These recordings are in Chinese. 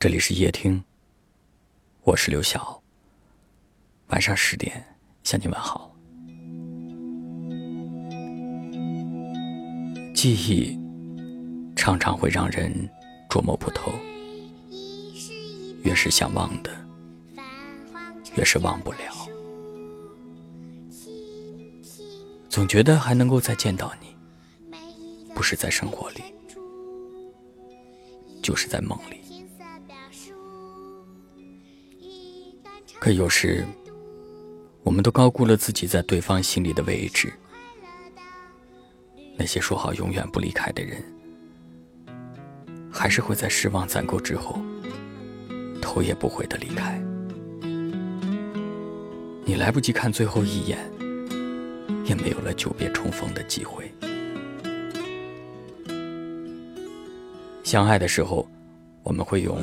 这里是夜听，我是刘晓。晚上十点向你问好。记忆常常会让人捉摸不透，越是想忘的，越是忘不了。总觉得还能够再见到你，不是在生活里，就是在梦里。可有时，我们都高估了自己在对方心里的位置。那些说好永远不离开的人，还是会在失望攒够之后，头也不回的离开。你来不及看最后一眼，也没有了久别重逢的机会。相爱的时候，我们会用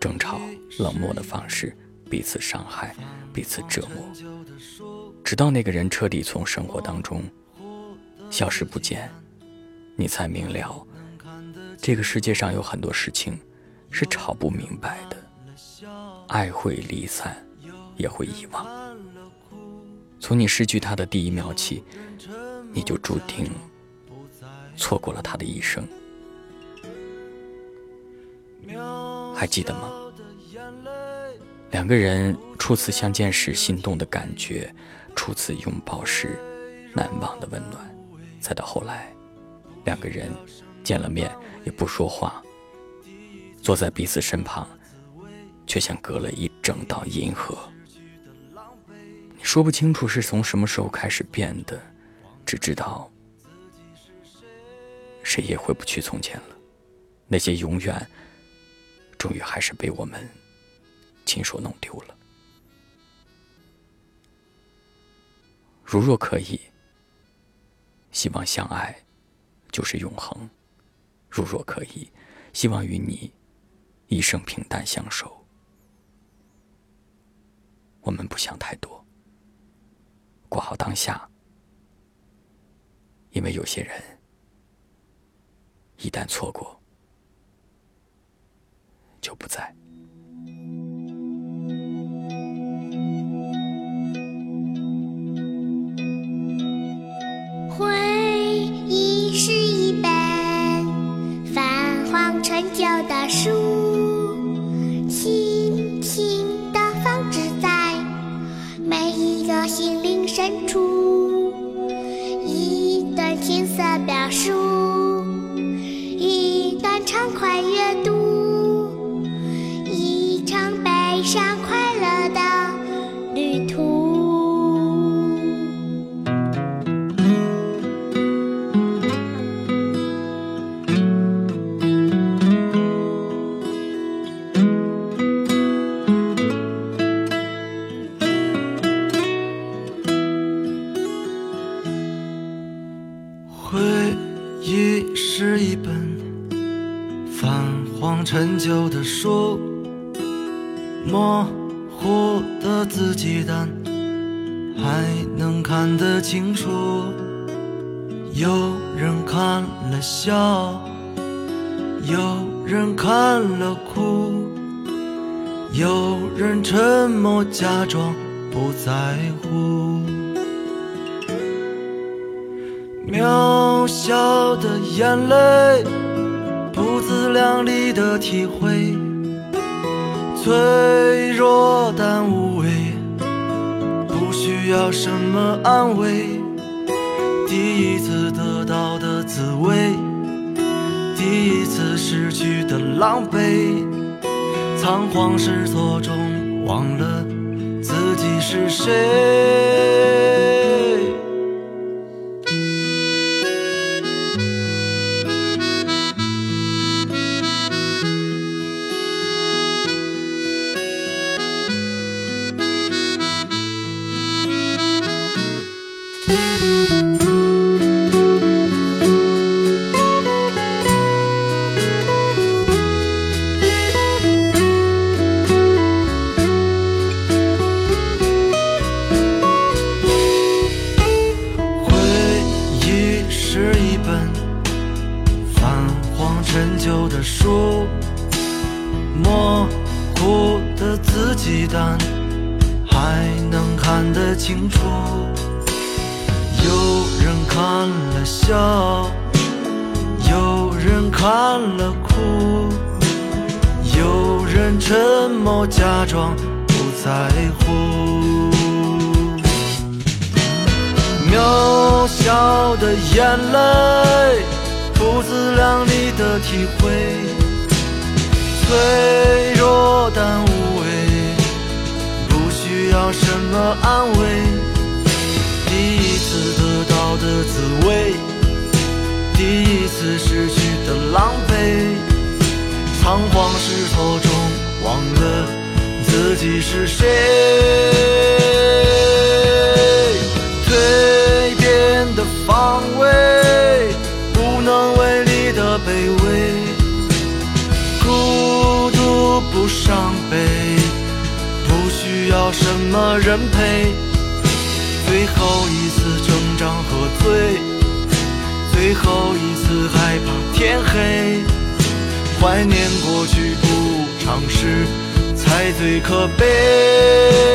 争吵、冷漠的方式。彼此伤害，彼此折磨，直到那个人彻底从生活当中消失不见，你才明了，这个世界上有很多事情是吵不明白的。爱会离散，也会遗忘。从你失去他的第一秒起，你就注定错过了他的一生。还记得吗？两个人初次相见时心动的感觉，初次拥抱时难忘的温暖，再到后来，两个人见了面也不说话，坐在彼此身旁，却像隔了一整道银河。你说不清楚是从什么时候开始变的，只知道谁也回不去从前了。那些永远，终于还是被我们。亲手弄丢了。如若可以，希望相爱就是永恒；如若可以，希望与你一生平淡相守。我们不想太多，过好当下，因为有些人一旦错过，就不在。表叔，回忆是一本泛黄陈旧的书，模糊的字迹，但还能看得清楚。有人看了笑，有人看了哭，有人沉默假装不在乎。渺小的眼泪，不自量力的体会，脆弱但无畏，不需要什么安慰。第一次得到的滋味，第一次失去的狼狈，仓皇失措中忘了自己是谁。看得清楚。有人看了笑，有人看了哭，有人沉默假装不在乎。渺小的眼泪，不自量力的体会。脆弱但无，要什么安慰。第一次得到的滋味，第一次失去的狼狈。仓皇失措中忘了自己是谁。人陪。最后一次挣扎和醉，最后一次害怕天黑。怀念过去不尝试，才最可悲。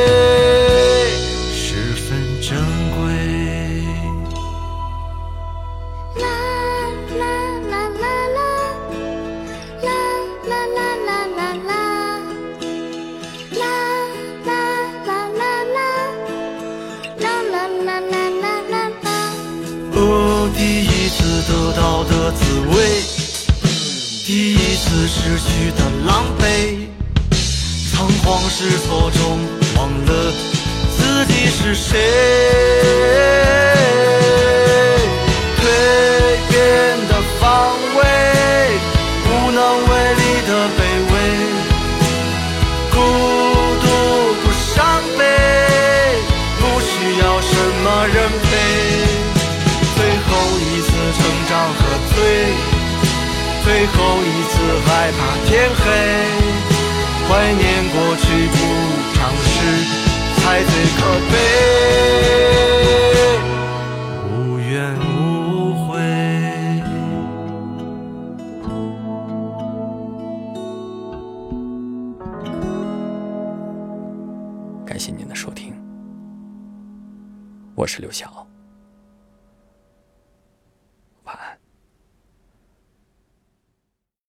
得到的滋味，第一次失去的狼狈，仓皇失措中忘了自己是谁。最后一次害怕天黑，怀念过去不尝试，才最可悲。无怨无悔。感谢您的收听，我是刘晓。